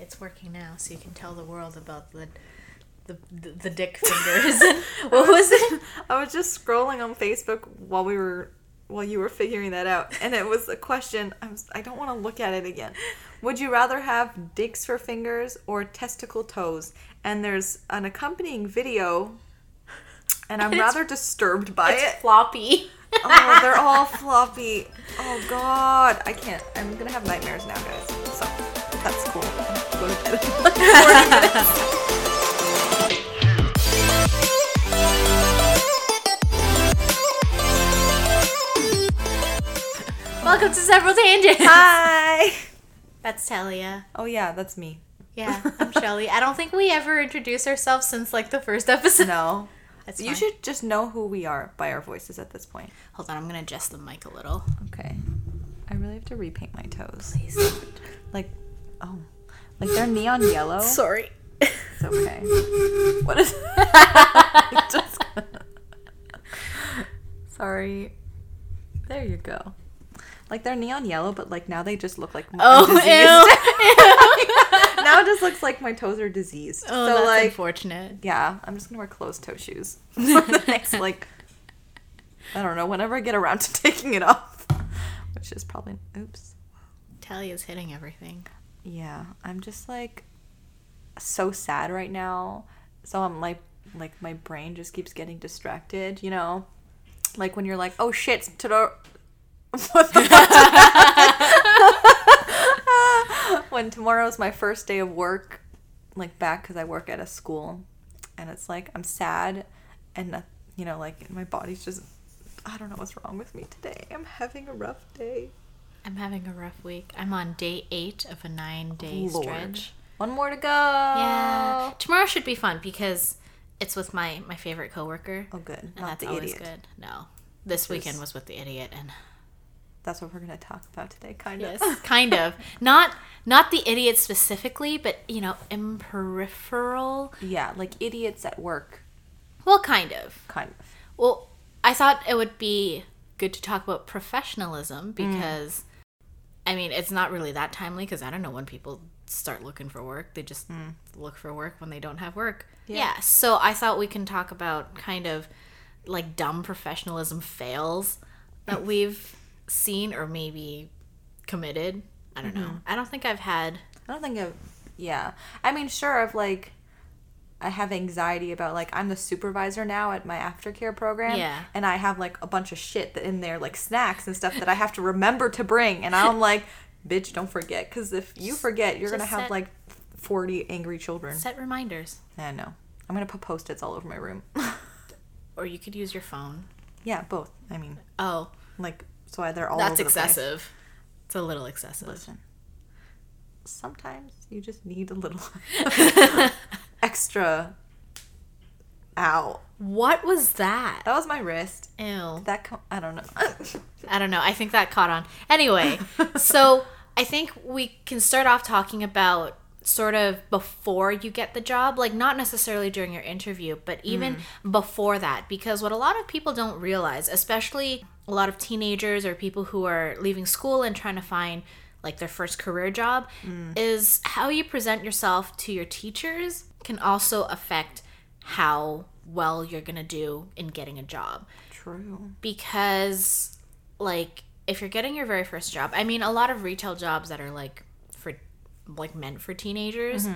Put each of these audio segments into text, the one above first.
It's working now, so you can tell the world about the the the, the dick fingers. what was it? I was just scrolling on Facebook while we were while you were figuring that out, and it was a question. I was I don't want to look at it again. Would you rather have dicks for fingers or testicle toes? And there's an accompanying video, and I'm rather disturbed by It's it. floppy. Oh, they're all floppy. Oh God, I can't. I'm gonna have nightmares now, guys. So. Bed. in like 40 minutes. Welcome to Several Tangents. Hi. That's Talia. Oh yeah, that's me. Yeah, I'm Shelley. I don't think we ever introduced ourselves since like the first episode. No. That's you fine. should just know who we are by our voices at this point. Hold on, I'm gonna adjust the mic a little. Okay. I really have to repaint my toes. Please. Like, oh, like they're neon yellow. Sorry. It's okay. What is? Just- Sorry. There you go. Like they're neon yellow, but like now they just look like Oh, diseased. ew. now it just looks like my toes are diseased. Oh, so that's like, unfortunate. yeah, I'm just gonna wear closed toe shoes for the next like, I don't know, whenever I get around to taking it off, which is probably oops. Talia's hitting everything. Yeah, I'm just like so sad right now. So I'm like like my brain just keeps getting distracted, you know? Like when you're like, "Oh shit, to what the fuck? when tomorrow's my first day of work, like back cuz I work at a school, and it's like I'm sad and you know, like my body's just I don't know what's wrong with me today. I'm having a rough day. I'm having a rough week. I'm on day eight of a nine day Lord. stretch. One more to go. Yeah. Tomorrow should be fun because it's with my my favorite coworker. Oh, good. and Not that's the always idiot. good. No. This Which weekend is- was with the idiot and That's what we're gonna talk about today, kind of. yes, kind of. Not not the idiot specifically, but you know, in peripheral. yeah, like idiots at work, Well, kind of. kind of. Well, I thought it would be good to talk about professionalism mm. because, I mean, it's not really that timely because I don't know when people start looking for work. They just hmm. look for work when they don't have work. Yeah. Yeah. So I thought we can talk about kind of like dumb professionalism fails that we've seen or maybe committed. I don't know. Mm-hmm. I don't think I've had. I don't think I've. Yeah, I mean, sure. I've like, I have anxiety about like I'm the supervisor now at my aftercare program. Yeah. and I have like a bunch of shit that in there, like snacks and stuff that I have to remember to bring, and I'm like, bitch, don't forget, because if you forget, you're gonna Just have set- like forty angry children. Set reminders. I know. I'm gonna put post-its all over my room. Or you could use your phone. yeah, both. I mean, Oh, like so they're all that's over the place. excessive. It's a little excessive. Listen, sometimes you just need a little extra. out. What was that? That was my wrist. Ew. That co- I don't know. I don't know. I think that caught on. Anyway, so I think we can start off talking about sort of before you get the job, like not necessarily during your interview, but even mm. before that. Because what a lot of people don't realize, especially a lot of teenagers or people who are leaving school and trying to find like their first career job, mm. is how you present yourself to your teachers can also affect how well you're going to do in getting a job True. because like if you're getting your very first job i mean a lot of retail jobs that are like for like meant for teenagers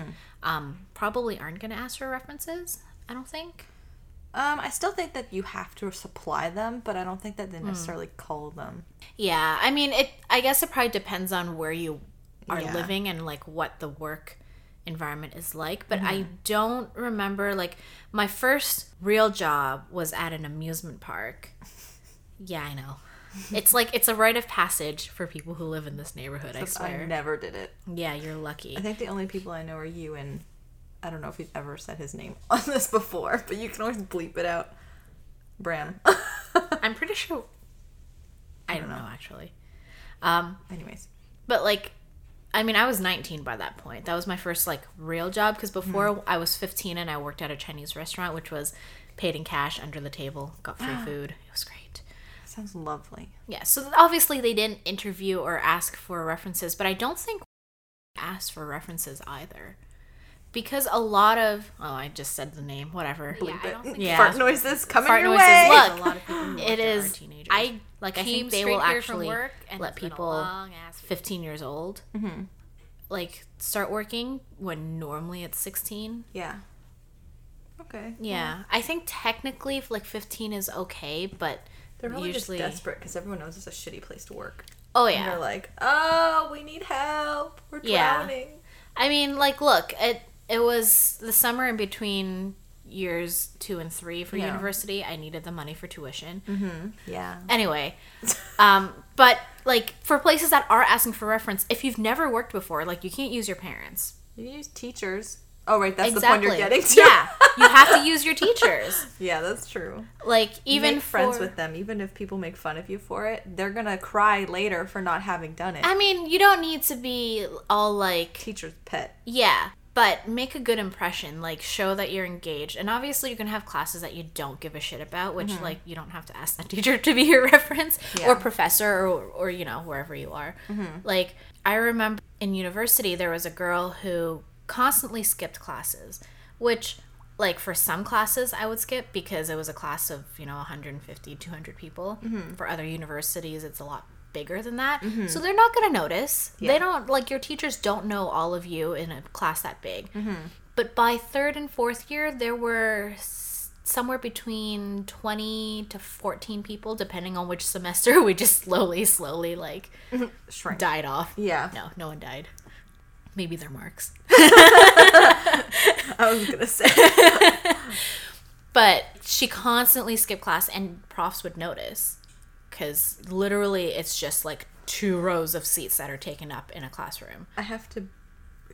um probably aren't going to ask for references i don't think Um, I still think that you have to supply them, but I don't think that they necessarily call them. yeah i mean it i guess it probably depends on where you are Yeah. living and like what the work environment is like but i don't remember like my first real job was at an amusement park yeah i know it's like it's a rite of passage for people who live in this neighborhood i swear I never did it. Yeah, you're lucky. I think the only people I know are you and I don't know if you've ever said his name on this before, but you can always bleep it out. Bram. I'm pretty sure. I don't know actually. Um, Anyways. but like, I mean, I was 19 by that point. That was my first like real job because before I was 15 and I worked at a Chinese restaurant, which was paid in cash under the table, got free food. It was great. Sounds lovely. Yeah, so obviously they didn't interview or ask for references, but I don't think ask for references either. Because a lot of oh, I just said the name, whatever. Bleep I don't think- Mm, Fart noises coming Fart your noises. way. Look, a lot of people who work it there are is. teenagers. I like. I think they will actually work, and let it's been a people 15 years old, Mm-hmm. like start working when normally it's 16. Yeah. Okay. Yeah, I think technically like 15 is okay, but They're probably usually just desperate because everyone knows it's a shitty place to work. oh And yeah. they're like, oh, we need help. We're Yeah. drowning. I mean, like, look, it it was the summer in between years two and three for Yeah. university. I needed the money for tuition. Yeah. Anyway, um, but like for places that are asking for reference, if you've never worked before, like you can't use your parents. You can use teachers. Oh, right. That's the point you're getting to. Yeah, you have to use your teachers. yeah, that's true. Like even friends with them, even if people make fun of you for it. They're gonna cry later for not having done it. I mean, you don't need to be all like Teacher's pet. Yeah, but make a good impression. Like show that you're engaged, and obviously you're gonna have classes that you don't give a shit about, which mm-hmm. like you don't have to ask that teacher to be your reference Yeah. or professor or or you know wherever you are. Mm-hmm. Like I remember in university there was a girl who constantly skipped classes, which like for some classes I would skip because it was a class of you know 150 200 people. Mm-hmm. For other universities it's a lot bigger than that. So mm-hmm. they're not going to notice. They don't like your teachers don't know all of you in a class that big. Mm-hmm. But by third and fourth year, there were somewhere between 20 to 14 people, depending on which semester. We just slowly, slowly like mm-hmm. Shrink. died off. Yeah. No, no one died. Maybe they're marks. I was gonna say. But she constantly skipped class, and profs would notice because literally it's just like two rows of seats that are taken up in a classroom. I have to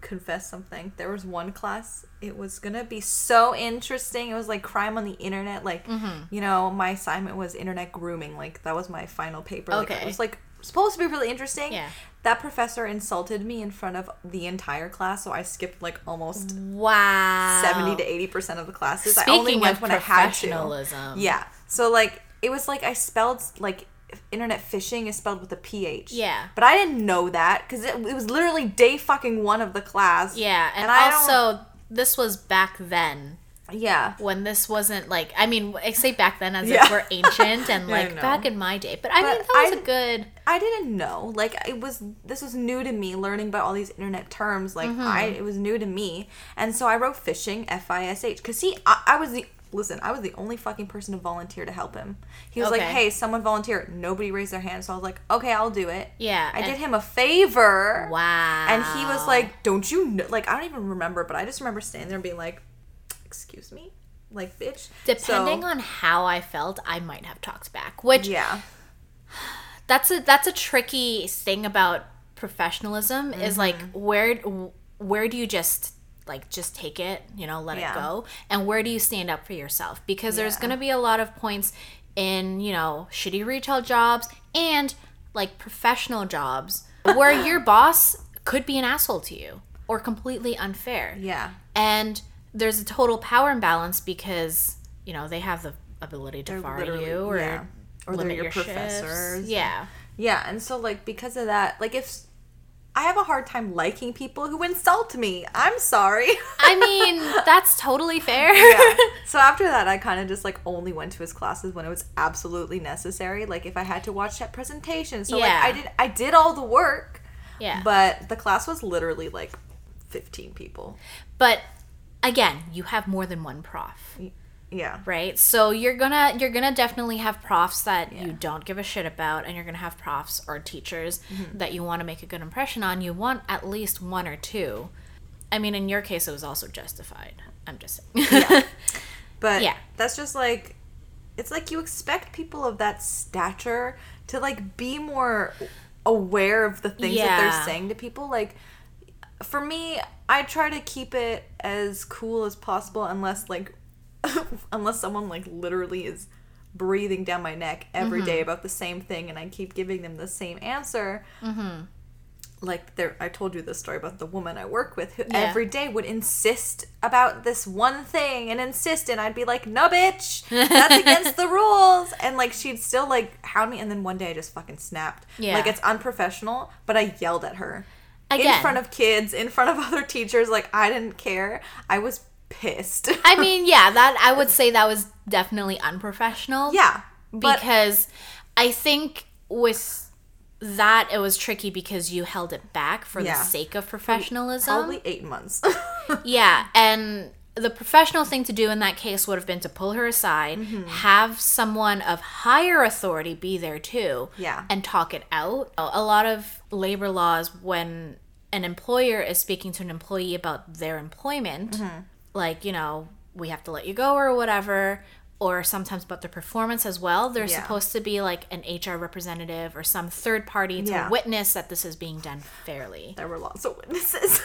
confess something. There was one class. It was gonna be so interesting. It was like crime on the internet. Like, Mm-hmm. you know, my assignment was internet grooming. Like that was my final paper. Like, Okay. it was like supposed to be really interesting. Yeah. That professor insulted me in front of the entire class, so I skipped like almost Wow. seventy to eighty percent of the classes. I only went when I had to. Yeah. So like it was like I spelled like internet phishing is spelled with a ph. Yeah. But I didn't know that because it, it was literally day fucking one of the class. Yeah, and, I don't- also this was back then yeah. when this wasn't like I mean I say back then as Yeah. if we're ancient and like back in my day, but I mean But that was I- a good I didn't know. Like it was this was new to me learning about all these internet terms. Like Mm-hmm. I it was new to me. And so I wrote phishing F I S H cuz see, I, I was the listen, I was the only fucking person to volunteer to help him. He was like, "Hey, someone volunteer." Nobody raised their hand, so I was like, "Okay, I'll do it." Yeah, I did him a favor. wow. And he was like, "Don't you know?" Like I don't even remember, but I just remember standing there and being like, "Excuse me." Like, bitch. depending So- on how I felt, I might have talked back, which Yeah. that's a that's a tricky thing about professionalism is like Mm-hmm. where where do you just like just take it you know let Yeah. it go and where do you stand up for yourself because there's Yeah. going to be a lot of points in you know shitty retail jobs and like professional jobs where your boss could be an asshole to you or completely unfair Yeah. and there's a total power imbalance because you know they have the ability to fire you or yeah. Or they're limit your your shifts. professors. yeah Yeah, and so like because of that, like if I have a hard time liking people who insult me. I'm sorry. I mean, that's totally fair. yeah. So after that, I kind of just like only went to his classes when it was absolutely necessary. Like if I had to watch that presentation. So Yeah. like I did I did all the work, Yeah. but the class was literally like 15 people. But again, you have more than one prof, Yeah. right? So you're gonna you're gonna definitely have profs that Yeah. you don't give a shit about, and you're gonna have profs or teachers Mm-hmm. that you want to make a good impression on. You want at least one or two. I mean, in your case, it was also justified. I'm just saying. But Yeah. that's just like it's like you expect people of that stature to like be more aware of the things that they're saying to people. Like for me, I try to keep it as cool as possible unless like unless someone like literally is breathing down my neck every Mm-hmm. day about the same thing and I keep giving them the same answer. Mm-hmm. Like there, I told you this story about the woman I work with who Yeah. every day would insist about this one thing and insist, and I'd be like, "No, bitch, that's against the rules." And like she'd still like hound me, and then one day I just fucking snapped. Yeah. Like it's unprofessional, but I yelled at her. in front of kids, in front of other teachers. Like I didn't care. I was pissed. I mean, yeah, that I would say that was definitely unprofessional. yeah, because I think with that it was tricky because you held it back for Yeah. the sake of professionalism. probably eight months. Yeah, and the professional thing to do in that case would have been to pull her aside, Mm-hmm. have someone of higher authority be there too, Yeah. and talk it out. A lot of labor laws, when an employer is speaking to an employee about their employment, Mm-hmm. Like, you know, we have to let you go or whatever. Or sometimes about their performance as well. There's Yeah. supposed to be like an HR representative or some third party to Yeah. witness that this is being done fairly. there were lots of witnesses.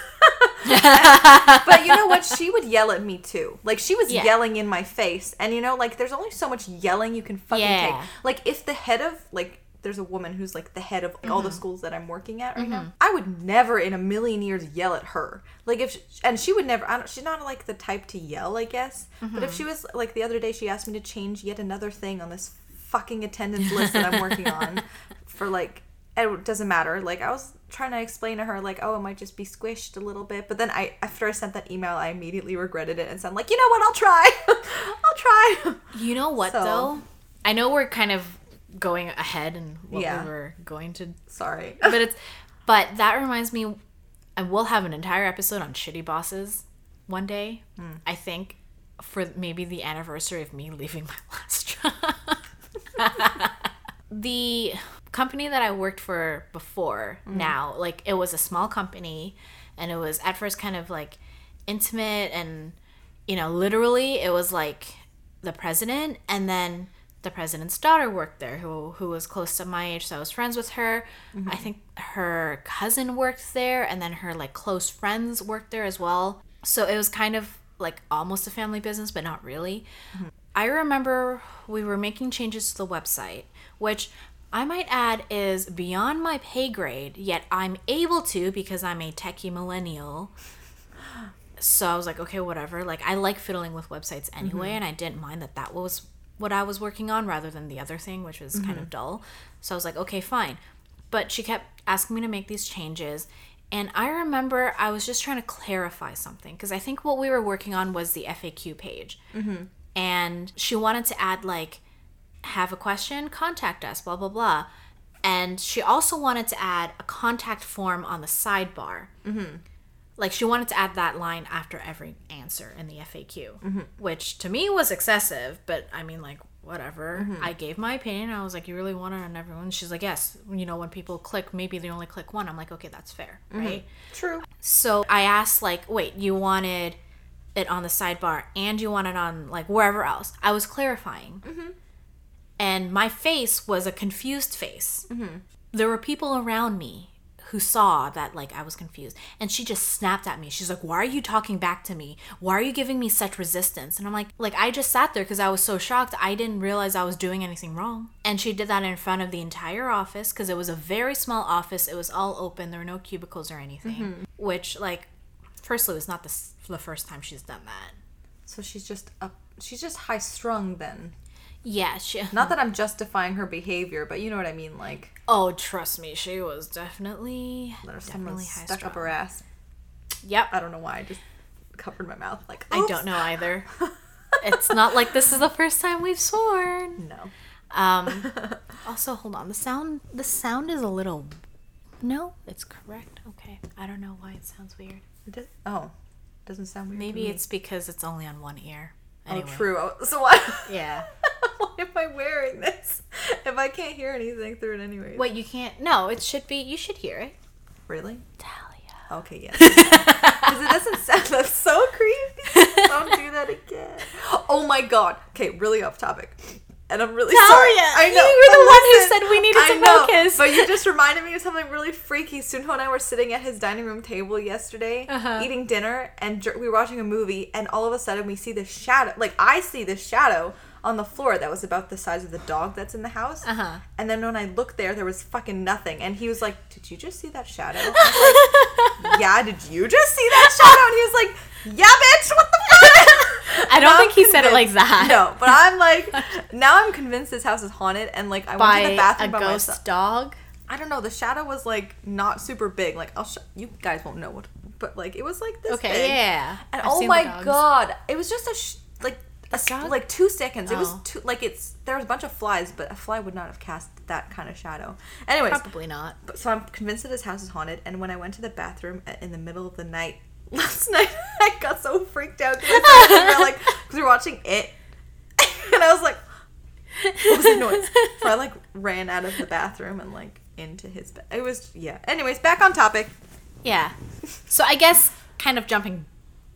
but you know what? She would yell at me too. Like she was Yeah. yelling in my face, and you know, like there's only so much yelling you can fucking take. Like if the head of like. There's a woman who's like the head of all Mm-hmm. the schools that I'm working at right now. I would never in a million years yell at her. Like if, she, and she would never. I don't, she's not like the type to yell, I guess. But Mm-hmm. if she was like the other day, she asked me to change yet another thing on this fucking attendance list that I'm working on for like it doesn't matter. Like I was trying to explain to her, like, oh, it might just be squished a little bit. But then I, after I sent that email, I immediately regretted it and said, like, you know what? I'll try. I'll try. You know what So- though? I know we're kind of going ahead and what Yeah. we were going to Sorry. but it's but that reminds me and we'll have an entire episode on shitty bosses one day. Hmm. I think for maybe the anniversary of me leaving my last job. the company that I worked for before now, like it was a small company and it was at first kind of like intimate and you know, literally it was like the president and then the president's daughter worked there who who was close to my age so I was friends with her. Mm-hmm. I think her cousin worked there and then her like close friends worked there as well. So it was kind of like almost a family business but not really. Mm-hmm. I remember we were making changes to the website, which I might add is beyond my pay grade, yet I'm able to because I'm a techie millennial. So I was like, okay, whatever. Like, I like fiddling with websites anyway, mm-hmm. and I didn't mind that that was what I was working on rather than the other thing, which was kind of mm-hmm. dull. So I was like, okay, fine. But she kept asking me to make these changes. And I remember I was just trying to clarify something because I think what we were working on was the FAQ page. Mm-hmm. And she wanted to add, like, have a question, contact us, blah, blah, blah. And she also wanted to add a contact form on the sidebar. Mm-hmm. Like, she wanted to add that line after every answer in the FAQ, mm-hmm. which to me was excessive, but I mean, like, whatever. Mm-hmm. I gave my opinion. I was like, You really want it on everyone? She's like, Yes. You know, when people click, maybe they only click one. I'm like, Okay, that's fair, mm-hmm. right? True. So I asked, like, wait, you wanted it on the sidebar and you want it on, like, wherever else. I was clarifying. And my face was a confused face. There were people around me who saw that, like, I was confused. And she just snapped at me. She's like, why are you talking back to me? Why are you giving me such resistance? And I'm like, like, I just sat there because I was so shocked. I didn't realize I was doing anything wrong. And she did that in front of the entire office because it was a very small office. It was all open. There were no cubicles or anything. Mm-hmm. Which, like, firstly, was not the, the first time she's done that. So she's just up. She's just high strung then. Yeah, she. Not that I'm justifying her behavior, but you know what I mean. Like Oh, trust me, she was definitely definitely high stuck up her ass. Yep, I don't know why. I just covered my mouth. Like I don't know either. it's not like this is the first time we've sworn. No. Um. also, hold on. The sound. The sound is a little. No, it's correct. Okay. I don't know why it sounds weird. It does, oh, doesn't sound weird. Maybe it's because it's only on one ear. Oh, anyway. Oh, true. Oh, So why? Yeah. why am I wearing this if I can't hear anything through it anyway? Wait, you can't. No, it should be. You should hear it. really? Talia. Okay, yes. Because it doesn't sound that's so creepy. Don't do that again. Oh my god. Okay, really off topic. And I'm really sorry. I know. you were the one who said we needed I to know, focus. But you just reminded me of something really freaky. Sunho and I were sitting at his dining room table yesterday, Uh-huh. eating dinner, and we were watching a movie, and all of a sudden we see this shadow. Like, I see this shadow on the floor that was about the size of the dog that's in the house. Uh-huh. And then when I looked there, there was fucking nothing. And he was like, Did you just see that shadow? Like, yeah, did you just see that shadow? And he was like, Yeah, bitch, what the fuck? I don't think he said it like convinced- that. No, but I'm like, now I'm convinced this house is haunted, and like I went to the bathroom a by ghost myself. dog. I don't know. The shadow was like not super big. Like I'll show you guys won't know what, but like it was like this Okay, big. yeah. And I've oh my god, it was just a sh- like a like two seconds. It was Oh. two like it's there was a bunch of flies, but a fly would not have cast that kind of shadow. Anyways, Probably not. but, so I'm convinced that his house is haunted. And when I went to the bathroom uh, in the middle of the night last night, I got so freaked out because we were like because we were watching it, and I was like, what was the noise? So I like ran out of the bathroom and like into his bed. It was yeah. Anyways, back on topic. Yeah. So I guess kind of jumping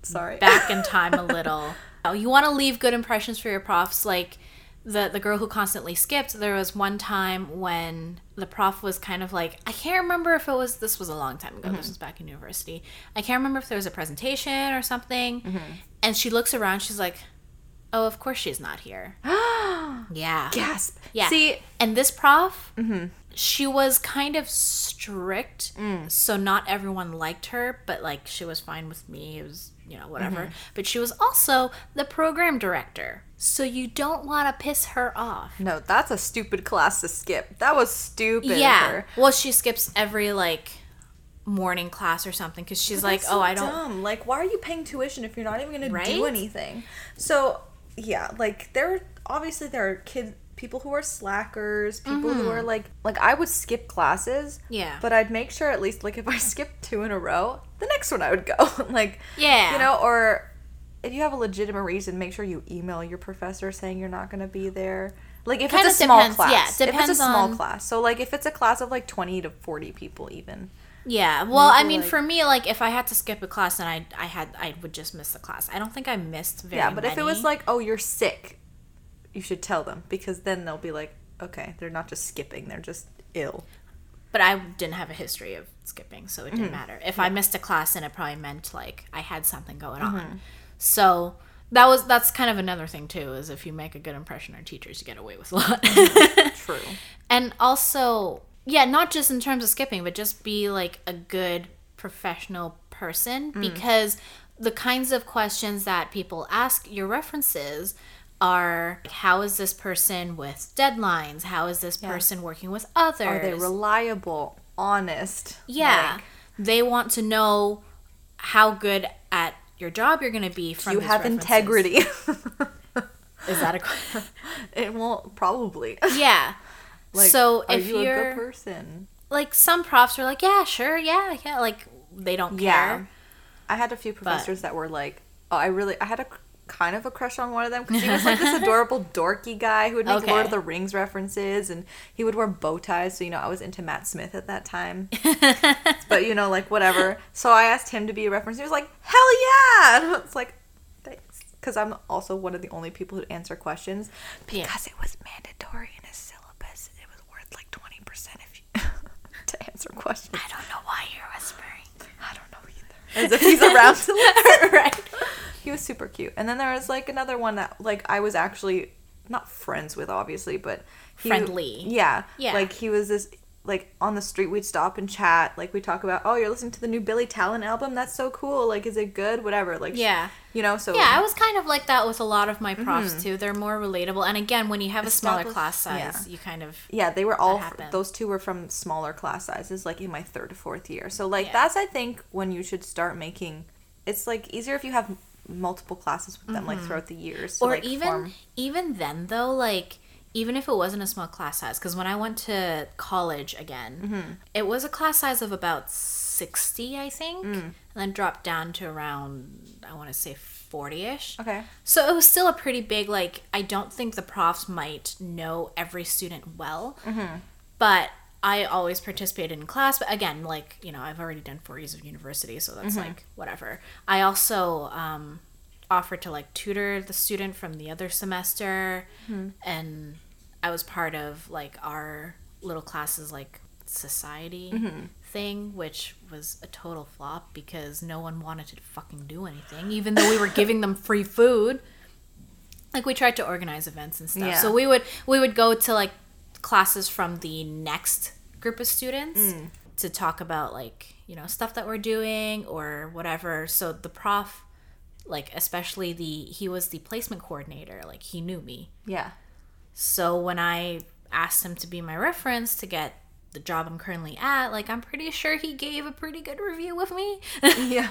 Sorry. back in time a little. Oh, You want to leave good impressions for your profs. Like the the girl who constantly skipped. There was one time when the prof was kind of like I can't remember if it was this was a long time ago. This mm-hmm. was back in university. I can't remember if there was a presentation or something. Mm-hmm. And she looks around. She's like, "Oh, of course she's not here." yeah. Gasp. Yeah. See, And this prof, mm-hmm. she was kind of strict, mm. so not everyone liked her, but like she was fine with me. It was, you know, whatever. But she was also the program director, so you don't want to piss her off. no, that's a stupid class to skip. That was stupid. of Yeah. Well, she skips every like morning class or something because she's like, oh, I don't. Dumb. Like, why are you paying tuition if you're not even going to do anything? So, yeah, like there. Obviously, there are kids, people who are slackers, people who are like, like I would skip classes. Mm-hmm. Yeah. But I'd make sure at least, like, if I skipped two in a row, the next one I would go. like, Yeah. you know, or if you have a legitimate reason, make sure you email your professor saying you're not going to be there. Like if Kinda it's a small depends- yeah, class, if it's a small on- class, so like if it's a class of like twenty to forty people, even Yeah. Well, I mean, like- for me, like if I had to skip a class and I, I had, I would just miss the class. I don't think I missed very. Yeah, but if it was like, oh, you're sick, you should tell them because then they'll be like, okay, they're not just skipping, they're just ill. but I didn't have a history of skipping, so it didn't Mm-hmm. matter. If I missed a class, then it probably meant like I had something going Mm-hmm. on. So that was that's kind of another thing too. Is if you make a good impression on teachers, you get away with a lot. True. and also, yeah, not just in terms of skipping, but just be like a good professional person Mm. because the kinds of questions that people ask your references are how is this person with deadlines? How is this person working with others? Are they reliable, honest? Yeah. Like, they want to know how good at your job you're going to be from you have references. integrity. Is that a question? it won't probably. Yeah. Like, so if you are a good person? like some profs are like, yeah, sure, yeah, yeah, like they don't care. Yeah. care. I had a few professors that were like, oh, I really, I had a kind of a crush on one of them because he was like this adorable dorky guy who would make Lord of the Rings references and he would wear bow ties. So you know, I was into Matt Smith at that time. but you know, like whatever. So I asked him to be a reference. He was like, hell yeah! And it's like, thanks, because I'm also one of the only people who answer questions Yeah. because it was mandatory in his syllabus. It was worth like twenty percent if you to answer questions. I don't know why you're whispering. I don't know either. As if he's around to listen. right. He was super cute. And then there was like another one that like I was actually not friends with, obviously, but he, Friendly. Yeah, Yeah. Like he was this like on the street we'd stop and chat. Like we talk about, oh, you're listening to the new Billy Talent album. That's so cool. Like, is it good? Whatever. Like, Yeah. you know. So Yeah, I was kind of like that with a lot of my mm-hmm. profs too. They're more relatable. And again, when you have a smaller class size, yeah. you kind of Yeah, they were all happened. those two were from smaller class sizes, like in my third or fourth year. So like Yeah. that's I think when you should start making. It's like easier if you have multiple classes with them like throughout the years. to, or like, even form- even then though like even if it wasn't a small class size because when i went to college again Mm-hmm. it was a class size of about 60 i think Mm. and then dropped down to around i want to say 40ish Okay. so it was still a pretty big like i don't think the profs might know every student well Mm-hmm. but i always participated in class but again like you know i've already done four years of university so that's Mm-hmm. like whatever i also um, offered to like tutor the student from the other semester Mm-hmm. and i was part of like our little classes like society Mm-hmm. thing which was a total flop because no one wanted to fucking do anything even though we were giving them free food like we tried to organize events and stuff Yeah. so we would we would go to like classes from the next group of students Mm. to talk about like you know stuff that we're doing or whatever so the prof like especially the he was the placement coordinator like he knew me Yeah. so when i asked him to be my reference to get the job I'm currently at, like I'm pretty sure he gave a pretty good review of me. yeah.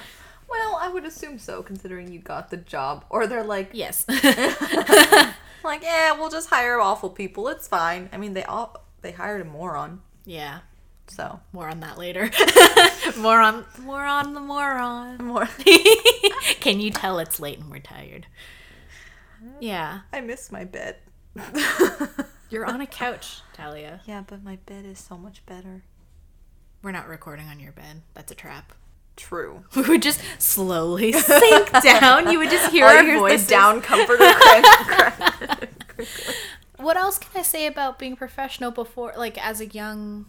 Well, I would assume so, considering you got the job. Or they're like, yes. like, yeah, we'll just hire awful people. It's fine. I mean, they all they hired a moron, yeah. so More on that later. more on more on the moron. more. Can you tell it's late and we're tired? Yeah. I miss my bed. You're on a couch, Talia. yeah, but my bed is so much better. We're not recording on your bed. That's a trap. True. We would just slowly sink down. You would just hear All our voices. down comforter. What else can I say about being professional before, like as a young?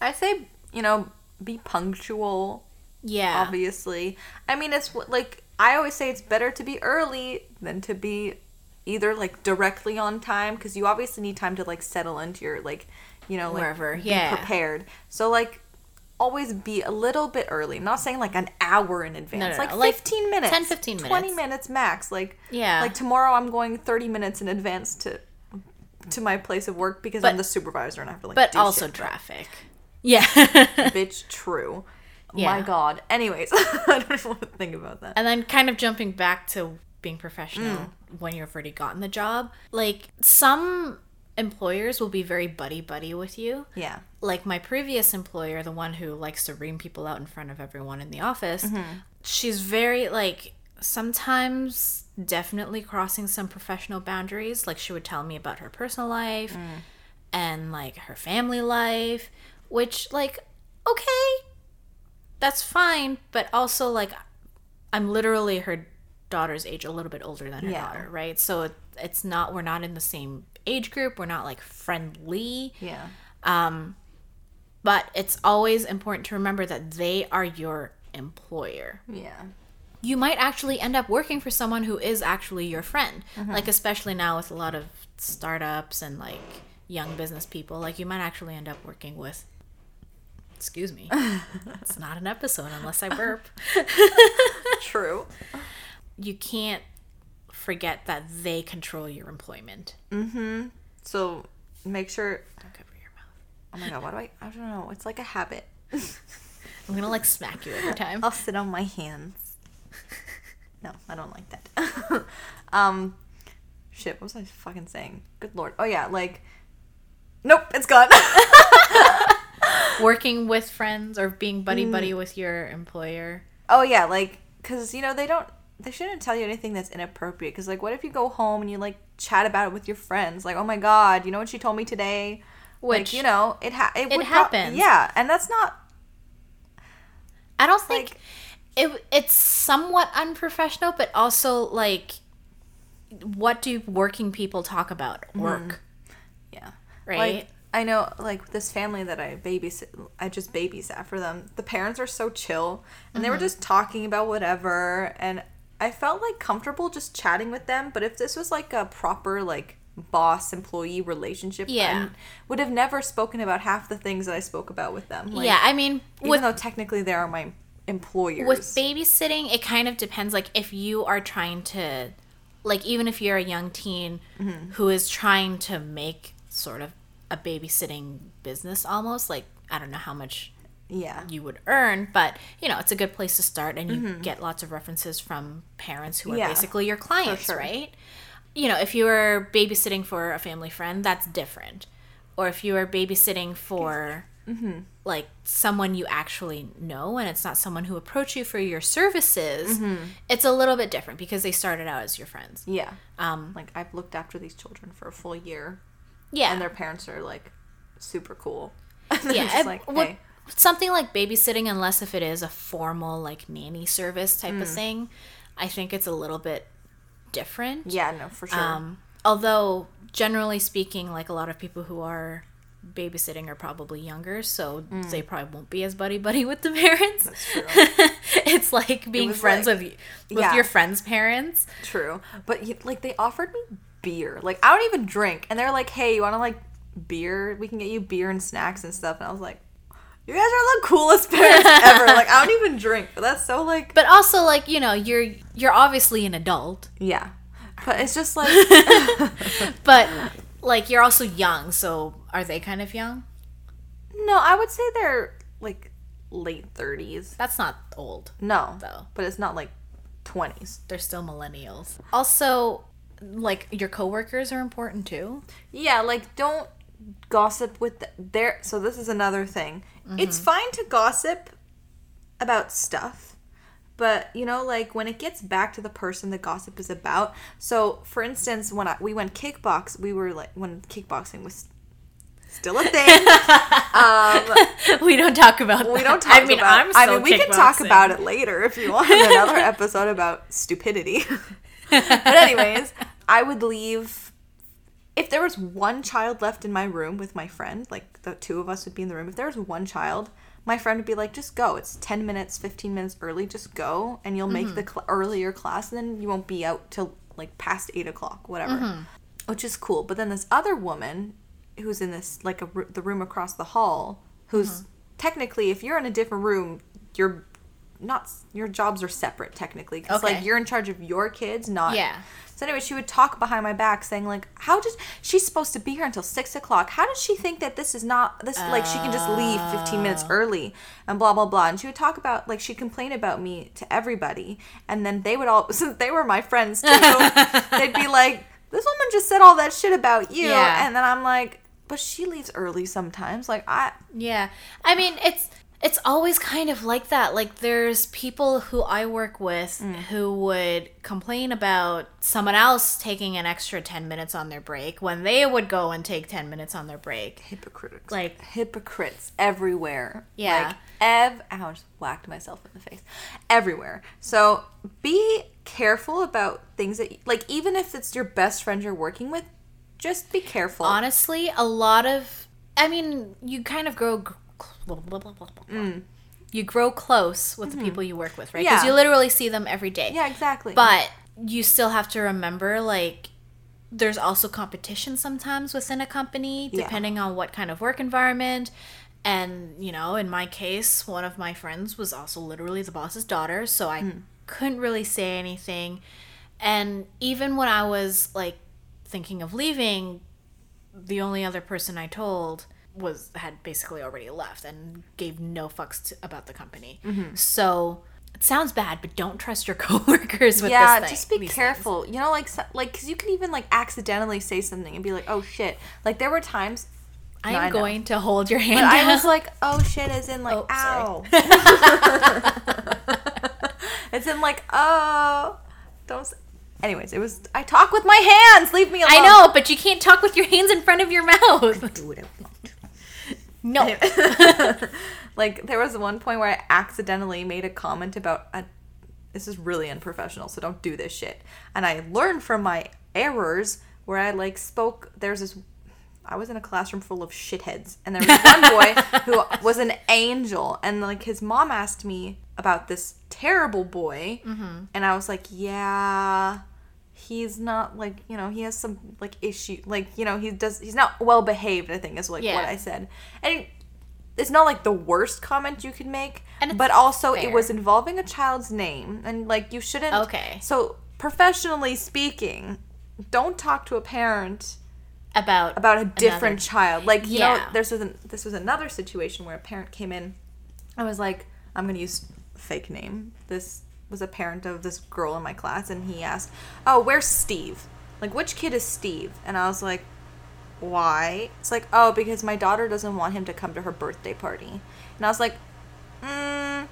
I say, you know, be punctual. Yeah. obviously. I mean, it's like I always say it's better to be early than to be either like directly on time because you obviously need time to like settle into your like, you know, like Wherever, be yeah. prepared. So like always be a little bit early. I'm not saying like an hour in advance. no, like no, like 15 minutes. 10, 15 20 minutes. minutes max. Like Yeah. Like tomorrow I'm going 30 minutes in advance to to my place of work because I'm the supervisor and I have to like but also traffic. Yeah. bitch true. Yeah. My god. Anyways, I don't want to think about that. and then kind of jumping back to being professional Mm. when you've already gotten the job. Like some employers will be very buddy buddy with you. Yeah. like my previous employer, the one who likes to ream people out in front of everyone in the office, mm-hmm. she's very like sometimes definitely crossing some professional boundaries. Like she would tell me about her personal life mm. and like her family life, which like okay, that's fine, but also like I'm literally her daughter's age, a little bit older than her Yeah. daughter, right? So it, it's not we're not in the same age group, we're not like friendly Yeah. Um, but it's always important to remember that they are your employer. Yeah. You might actually end up working for someone who is actually your friend. Mm-hmm. Like especially now with a lot of startups and like young business people, like you might actually end up working with Excuse me. it's not an episode unless I burp. True. You can't forget that they control your employment. Mm-hmm. So make sure. Don't cover your mouth. Oh my god, what do I? I don't know. It's like a habit. I'm gonna like smack you every time. I'll sit on my hands. No, I don't like that. um, shit. What was I fucking saying? Good lord. Oh yeah, like. Nope, it's gone. Working with friends or being Mm. buddy buddy with your employer. oh yeah, like, cause you know they don't. They shouldn't tell you anything that's inappropriate. Cause like, what if you go home and you like chat about it with your friends? Like, oh my god, you know what she told me today? Which like, you know, it ha- it, it would happens. yeah, and that's not I don't think Like- it it's somewhat unprofessional, but also like what do working people talk about? Work, Yeah. right? Like I know like this family that I babysit I just babysat for them. The parents are so chill and they Mm-hmm. were just talking about whatever and I felt like comfortable just chatting with them, but if this was like a proper like boss employee relationship, Yeah. I would have never spoken about half the things that I spoke about with them. Like, yeah, I mean, even with though technically they are my employers. with babysitting, it kind of depends. Like if you are trying to, like even if you're a young teen Mm-hmm. who is trying to make sort of a babysitting business, almost like I don't know how much yeah. you would earn, but you know, it's a good place to start and you get lots of references from parents who are Mm-hmm. Yeah, basically your clients, sure. right? You know, if you were babysitting for a family friend, that's different. Or if you are babysitting for Mm-hmm. like someone you actually know and it's not someone who approached you for your services, Mm-hmm. it's a little bit different because they started out as your friends. Yeah. Um Like I've looked after these children for a full year yeah. and their parents are like super cool. Yeah, like, what- hey. Something like babysitting, unless if it is a formal like nanny service type Mm. of thing, I think it's a little bit different. Yeah, no, for sure. Um, although generally speaking, like a lot of people who are babysitting are probably younger, so they probably won't be as buddy buddy with the parents. Mm. That's true. it's like being was friends like- with with Yeah. your friends' parents. True. But like they offered me beer. Like I don't even drink, and they're like, "Hey, you want to like beer? We can get you beer and snacks and stuff." And I was like, "You guys are the coolest parents ever." Like I don't even drink, but that's so like But also, like you know, you're you're obviously an adult, yeah. But it's just like but like you're also young. So are they kind of young? No, I would say they're like late 30s. That's not old. No. Though. But it's not like 20s. They're still millennials. Also, like your coworkers are important too. Yeah, like don't gossip with th- their so this is another thing. It's fine to gossip about stuff. But you know, like when it gets back to the person the gossip is about. So, for instance, when I, we went kickbox, we were like when kickboxing was still a thing. um, we don't talk about. we don't talk I mean, about. I'm. I mean, we can talk about it later if you want another episode about stupidity. but anyways, I would leave if there was one child left in my room with my friend. Like the two of us would be in the room. If there was one child, my friend would be like, "Just go. It's ten minutes, fifteen minutes early. Just go, and you'll make mm-hmm. the cl- earlier class, and then you won't be out till like past eight o'clock, whatever." Mm-hmm. Which is cool. But then this other woman who's in this like a, the room across the hall, who's mm-hmm. technically, if you're in a different room, you're not your jobs are separate technically because Okay. like you're in charge of your kids, not Yeah. So anyway, she would talk behind my back, saying like, "How does she's supposed to be here until six o'clock? How does she think that this is not this like she can just leave fifteen minutes oh. early and blah blah blah?" And she would talk about like she'd complain about me to everybody, and then they would all since they were my friends too, they'd be like, "This woman just said all that shit about you," Yeah. and then I'm like, "But she leaves early sometimes." Like I Yeah. I mean, it's it's always kind of like that. Like there's people who I work with Mm. who would complain about someone else taking an extra 10 minutes on their break when they would go and take 10 minutes on their break. hypocrites Like- hypocrites everywhere Yeah. like ev ow, I just whacked myself in the face everywhere so be careful about things that like even if it's your best friend you're working with just be careful Honestly, a lot of I mean, you kind of grow g- you grow close with the people you work with, right? Because Mm. Yeah. you literally see them every day. yeah exactly But you still have to remember, like, there's also competition sometimes within a company, Yeah. depending on what kind of work environment. And, you know, in my case, one of my friends was also literally the boss's daughter, so I Hmm. couldn't really say anything. And even when I was, like, thinking of leaving, the only other person I told was had basically already left and gave no fucks to, about the company. Mm-hmm. So it sounds bad, but don't trust your coworkers with yeah this thing. just be careful you know like like because you can even like accidentally say something and be like oh shit like there were times things. No, I'm I know. going to hold your hand. but I was like oh shit as in like Oh, ow it's in like oh don't anyways it was i talk with my hands leave me alone I know, but you can't talk with your hands in front of your mouth. do what I want. No. like there was one point where I accidentally made a comment about a this is really unprofessional, so don't do this shit. And I learned from my errors where I like spoke there's this I was in a classroom full of shitheads and there was one boy who was an angel and like his mom asked me about this terrible boy mm-hmm. and I was like, "Yeah, he's not like you know he has some like issue like you know he does he's not well behaved i think is like Yeah. what i said and it's not like the worst comment you could make And it's but also it was involving a child's name and like you shouldn't Okay. so professionally speaking don't talk to a parent About about a different Another- child like you know Yeah. this was an, this was another situation where a parent came in i was like i'm gonna use fake name this was a parent of this girl in my class and he asked oh where's steve? Like which kid is steve? And i was like why? It's like oh because my daughter doesn't want him to come to her birthday party. And i was like mm,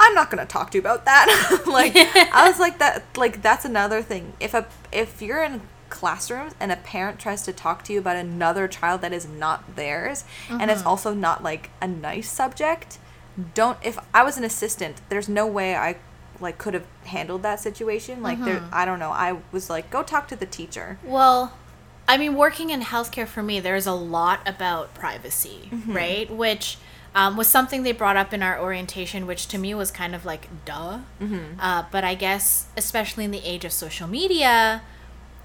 i'm not gonna talk to you about that. Like i was like that like that's another thing. If a if you're in classrooms and a parent tries to talk to you about another child that is not theirs and it's also not like a nice subject don't if i was an assistant there's no way i like could have handled that situation like there i don't know i was like go talk to the teacher Well, I mean, working in healthcare for me, there's a lot about privacy, right? Which um, was something they brought up in our orientation, which to me was kind of like, duh. Uh, but I guess, especially in the age of social media,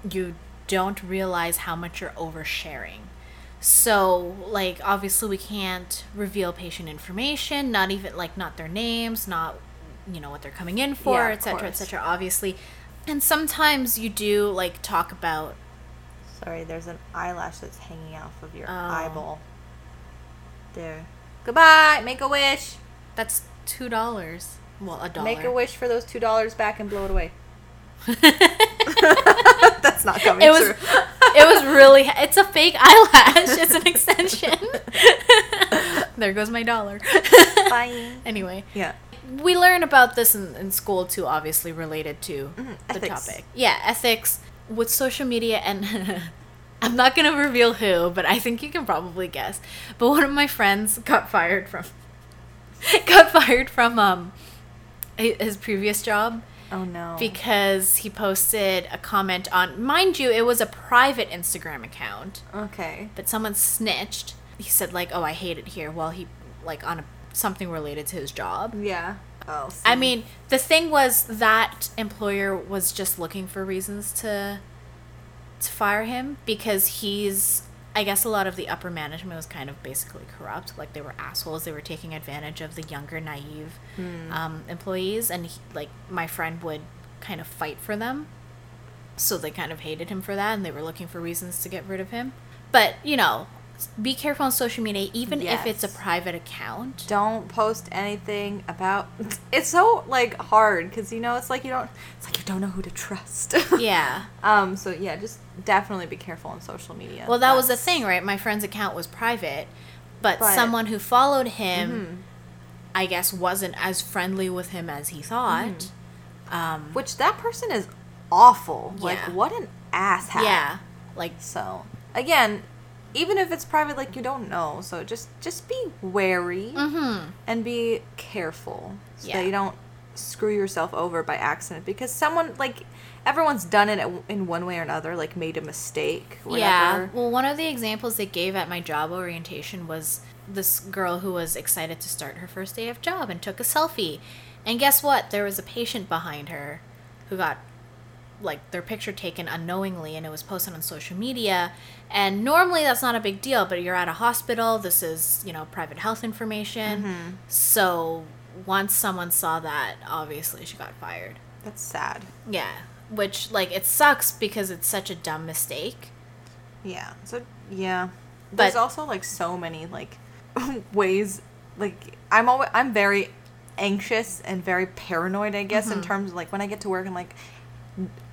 you don't realize how much you're oversharing. So, like, obviously, we can't reveal patient information, not even like not their names, not you know what they're coming in for, Yeah, etc., course. etc. Obviously, and sometimes you do like talk about sorry there's an eyelash that's hanging off of your Oh. eyeball There. Goodbye. Make a wish. That's two dollars. Well, a dollar. Make a wish for those two dollars back and blow it away. That's not coming It was. true. it was really. It's a fake eyelash. It's an extension. there goes my dollar. Bye. anyway, Yeah. We learn about this in, in school too. Obviously related to the Mm-hmm. Ethics. topic. Yeah, ethics with social media and. I'm not gonna reveal who, but I think you can probably guess. But one of my friends got fired from got fired from um his previous job Oh no. because he posted a comment on mind you it was a private instagram account okay. but someone snitched he said like oh i hate it here while he like on a, something related to his job. Yeah. Oh. i mean the thing was that employer was just looking for reasons to to fire him because he's i guess a lot of the upper management was kind of basically corrupt. Like they were assholes. They were taking advantage of the younger naive um, employees. And he, like my friend would kind of fight for them. So they kind of hated him for that and they were looking for reasons to get rid of him. But you know be careful on social media even if it's a private account don't post anything about. It's so like hard because you know it's like you don't. It's like you don't know who to trust. yeah Um. So yeah, just definitely be careful on social media. Well, that was the thing, right? My friend's account was private, but, But- someone who followed him, Mm-hmm. I guess, wasn't as friendly with him as he thought. Um, Which that person is awful. Like what an asshat. yeah, like So again, even if it's private, like you don't know. So just just be wary mm-hmm. and be careful so Yeah. that you don't screw yourself over by accident because someone like everyone's done it in one way or another like made a mistake whatever. yeah. Well, one of the examples they gave at my job orientation was this girl who was excited to start her first day of job and took a selfie, and guess what? There was a patient behind her who got like their picture taken unknowingly and it was posted on social media. And normally that's not a big deal but you're at a hospital this is you know private health information. So once someone saw that obviously she got fired. That's sad. Yeah. Which like it sucks because it's such a dumb mistake. Yeah. So yeah. There's But- also like so many like ways like i'm always i'm very anxious and very paranoid i guess Mm-hmm. in terms of like when i get to work and like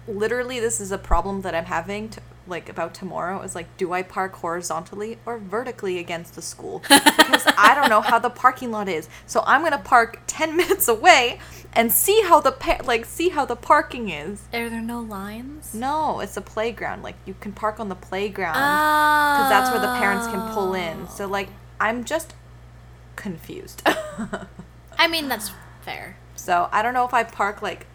literally this is a problem that i'm having to, like about tomorrow is like do i park horizontally or vertically against the school? Because i don't know how the parking lot is. So i'm gonna park 10 minutes away and see how the pa- like see how the parking is. Are there no lines? No it's a playground. Like you can park on the playground because because that's where the parents can pull in. Oh. So like i'm just confused. I mean that's fair. So i don't know if i park like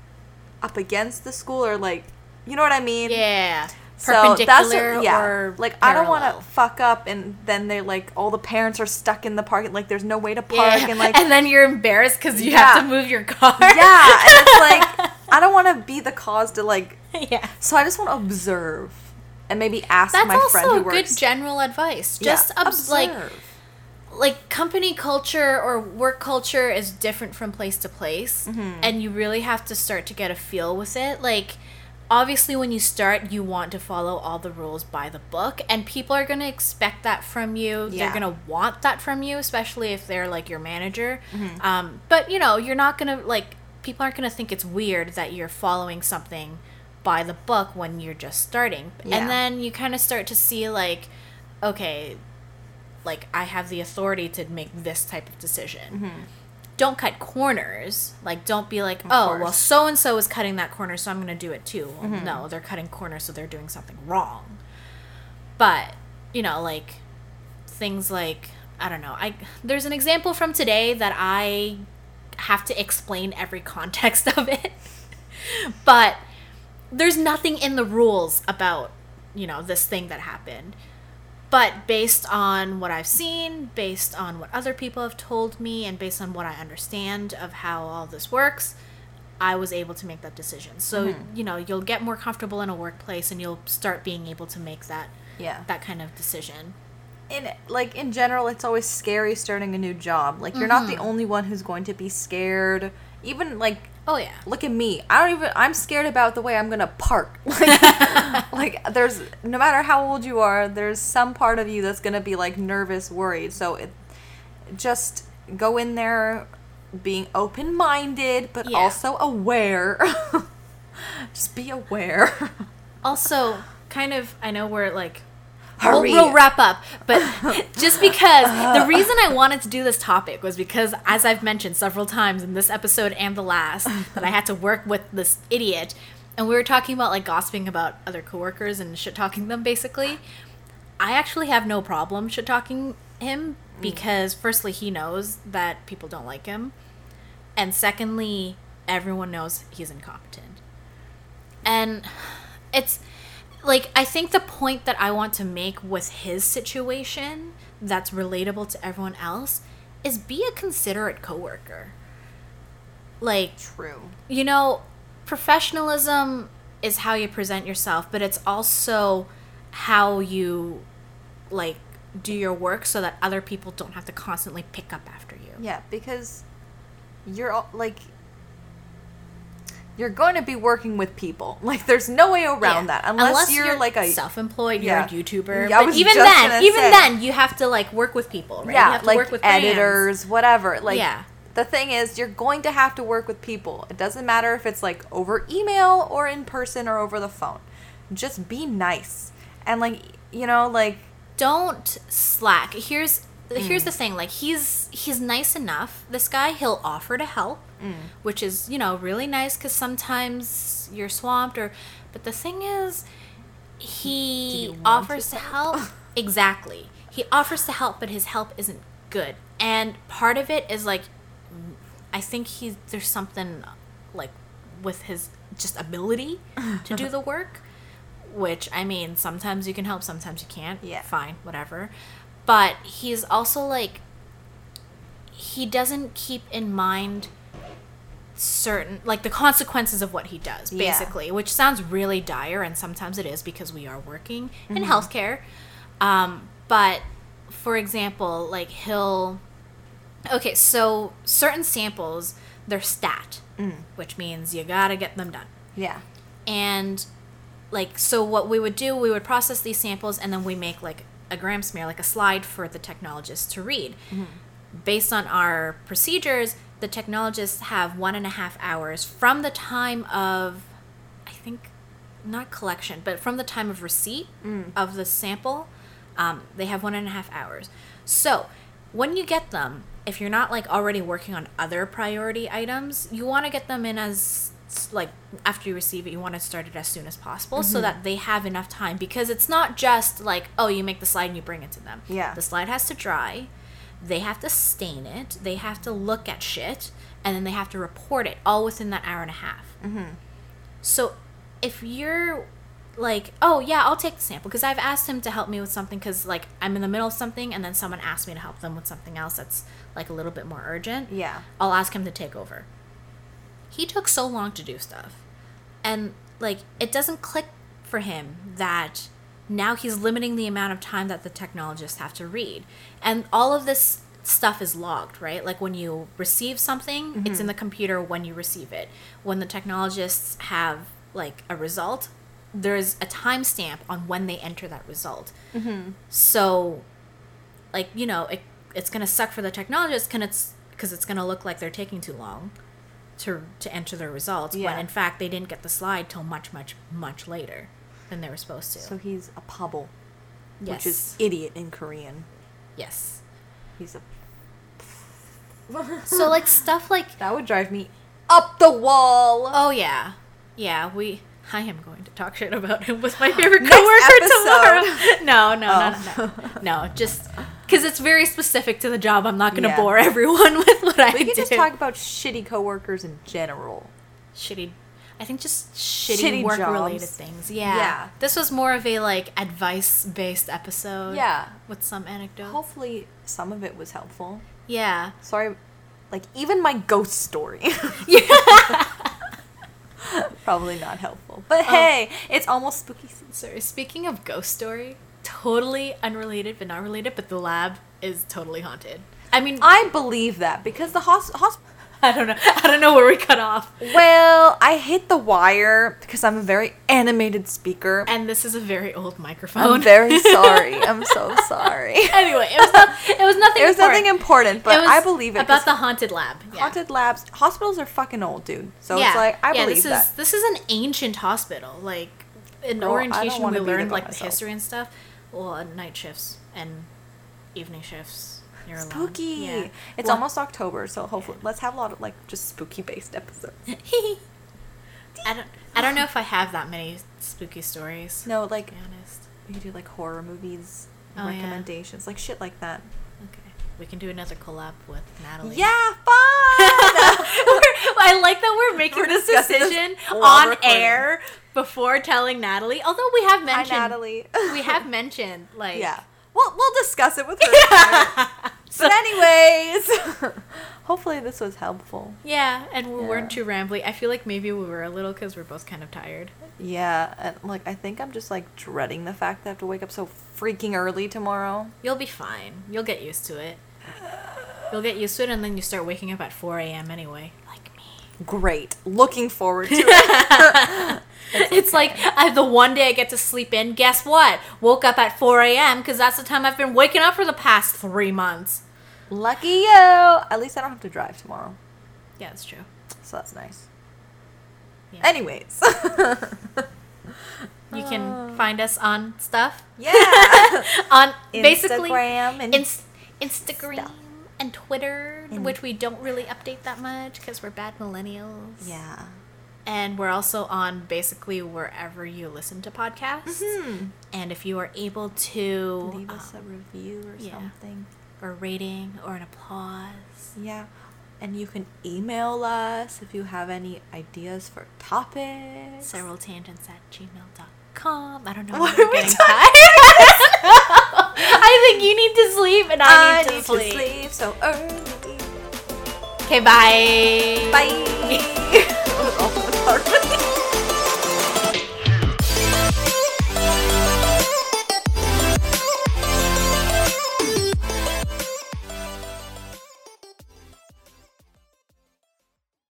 up against the school or like you know what i mean yeah So that's what- yeah. or like I don't want to fuck up and then they're like all the parents are stuck in the park like there's no way to park yeah. and like and then you're embarrassed because you Yeah. have to move your car yeah and it's like I don't want to be the cause to like yeah so I just want to observe and maybe ask that's my friend That's also who good general advice Yeah, just obs- like observe. like company culture or work culture is different from place to place Mm-hmm. and you really have to start to get a feel with it like obviously when you start you want to follow all the rules by the book and people are going to expect that from you Yeah. they're going to want that from you especially if they're like your manager Mm-hmm. um, but you know you're not going to like people aren't going to think it's weird that you're following something by the book when you're just starting Yeah. and then you kind of start to see like okay like I have the authority to make this type of decision. Mm-hmm. Don't cut corners. Like don't be like, oh, well so and so is cutting that corner, so I'm going to do it too. Well, Mm-hmm. No, they're cutting corners so they're doing something wrong. But, you know, like things like I don't know. I there's an example from today that I have to explain every context of it. but there's nothing in the rules about, you know, this thing that happened. But based on what I've seen, based on what other people have told me, and based on what I understand of how all this works, I was able to make that decision. So, you know, you'll get more comfortable in a workplace and you'll start being able to make that yeah that kind of decision. in like in general it's always scary starting a new job like you're not the Mm-hmm. only one who's going to be scared even like Oh yeah. look at me i don't even i'm scared about the way i'm gonna park like, like there's no matter how old you are there's some part of you that's gonna be like nervous worried so it just go in there being open minded, but Yeah. also aware. just be aware. Also, kind of, I know we're like. We'll, we'll wrap up, but just because the reason I wanted to do this topic was because, as I've mentioned several times in this episode and the last, that I had to work with this idiot, and we were talking about like gossiping about other coworkers and shit talking them. Basically, I actually have no problem shit talking him mm. because, firstly, he knows that people don't like him, and secondly, everyone knows he's incompetent. And it's like I think the point that I want to make with his situation that's relatable to everyone else is be a considerate coworker. Like True. you know, professionalism is how you present yourself, but it's also how you like do your work so that other people don't have to constantly pick up after you. Yeah, because you're all, like you're going to be working with people. Like there's no way around Yeah. that unless, you're, like a self-employed, Yeah. you're a YouTuber. Yeah, but even then, even say. then, you have to like work with people, right? you yeah, have to like work with brands. editors, whatever. Like Yeah. the thing is you're going to have to work with people. It doesn't matter if it's like over email or in person or over the phone. Just be nice. And like you know, like don't slack. Here's here's Mm. the thing. Like he's he's nice enough. This guy, he'll offer to help, Mm. which is you know really nice because sometimes you're swamped or. But the thing is, he offers to to help. exactly. He offers to help, but his help isn't good. And part of it is like, I think he there's something like with his just ability to do the work which I mean, sometimes you can help, sometimes you can't. Yeah. Fine, whatever. But he's also like he doesn't keep in mind certain like the consequences of what he does Yeah. basically which sounds really dire and sometimes it is because we are working in Mm-hmm. healthcare um, but for example like he'll okay so certain samples they're stat Mm. which means you gotta get them done yeah. and like so what we would do we would process these samples and then we make like a gram smear like a slide for the technologist to read based on our procedures the technologists have one and a half hours from the time of i think not collection but from the time of receipt of the sample um, they have one and a half hours. So when you get them if you're not like already working on other priority items you want to get them in as like after you receive it you want to start it as soon as possible so that they have enough time because it's not just like oh you make the slide and you bring it to them. Yeah. the slide has to dry they have to stain it they have to look at shit and then they have to report it all within that hour and a half mm-hmm. so if you're like, oh yeah, I'll take the sample because I've asked him to help me with something because like I'm in the middle of something and then someone asked me to help them with something else that's like a little bit more urgent. Yeah. I'll ask him to take over. He took so long to do stuff. And like it doesn't click for him that now he's limiting the amount of time that the technologists have to read. And all of this stuff is logged, right? Like when you receive something, it's in mm-hmm. the computer when you receive it. When the technologists have like a result, there's a timestamp on when they enter that result. Mm-hmm. So like you know it, it's gonna suck for the technologists, because it's because it's gonna look like they're taking too long to to enter their results Yeah. when in fact they didn't get the slide till much much much later than they were supposed to So he's a pubble, yes which is idiot in Korean. yes He's a so like stuff like That would drive me up the wall. oh yeah yeah we I am going to talk shit about him with my favorite coworker tomorrow. No, no, Oh. no, no, no, no. Just because it's very specific to the job, I'm not going to Yeah. bore everyone with what I think. we do. can just talk about shitty coworkers in general. shitty i think just shitty, Shitty work related things yeah. Yeah. this was more of a like advice based episode Yeah. with some anecdotes Hopefully, some of it was helpful. yeah Sorry, like even my ghost story. Probably not helpful. But oh. hey, it's almost spooky season. sorry speaking of ghost story totally unrelated but not related but the lab is totally haunted i mean I believe that because the hos- hos- I don't know. I don't know where we cut off. Well, I hit the wire because I'm a very animated speaker. And this is a very old microphone. I'm very sorry. I'm so sorry. anyway, it was not, it was nothing. It was important. nothing important, but I believe it. About the haunted lab. Yeah. haunted labs. Hospitals are fucking old, dude. So yeah. it's like I yeah, believe this that. is this is an ancient hospital. Like in Girl, orientation, we wanna be there learned like the history and stuff. Well, night shifts and evening shifts. You're. Spooky. Yeah. It's Well- almost October, so hopefully let's have a lot of like just spooky based episodes. I don't. I don't know if I have that many spooky stories. No, like honest. we could do like horror movies, Oh, yeah. recommendations, like shit like that. Okay. We can do another collab with Natalie. Yeah, fun. I like that we're making We're this discussing this decision on recording. air before telling Natalie. Although we have Hi, mentioned, Natalie. we have mentioned like yeah. We'll we'll discuss it with her. So- but anyways, hopefully this was helpful. Yeah, and we Yeah. weren't too rambly. I feel like maybe we were a little because we're both kind of tired. Yeah, and like I think I'm just like dreading the fact that I have to wake up so freaking early tomorrow. You'll be fine. You'll get used to it. You'll get used to it, and then you start waking up at 4 a.m. anyway, like me. Great. Looking forward to it. It's like I, the one day I get to sleep in. Guess what? Woke up at 4 a.m. because that's the time I've been waking up for the past three months. Lucky you. At least I don't have to drive tomorrow. Yeah, that's true. So that's nice. Yeah. Anyways. You can find us on stuff. yeah. on basically Instagram and Inst- Instagram stuff. and Twitter, And- which we don't really update that much because we're bad millennials. yeah. And we're also on basically wherever you listen to podcasts. Hmm. And if you are able to Leave us a um, review or yeah. something. or a rating or an applause. Yeah. And you can email us if you have any ideas for topics. Several tangents at gmail.com. I don't know. What are we getting talking- I think you need to sleep and I, I need, to, sleep. so early. Okay, bye. Bye. 儿子。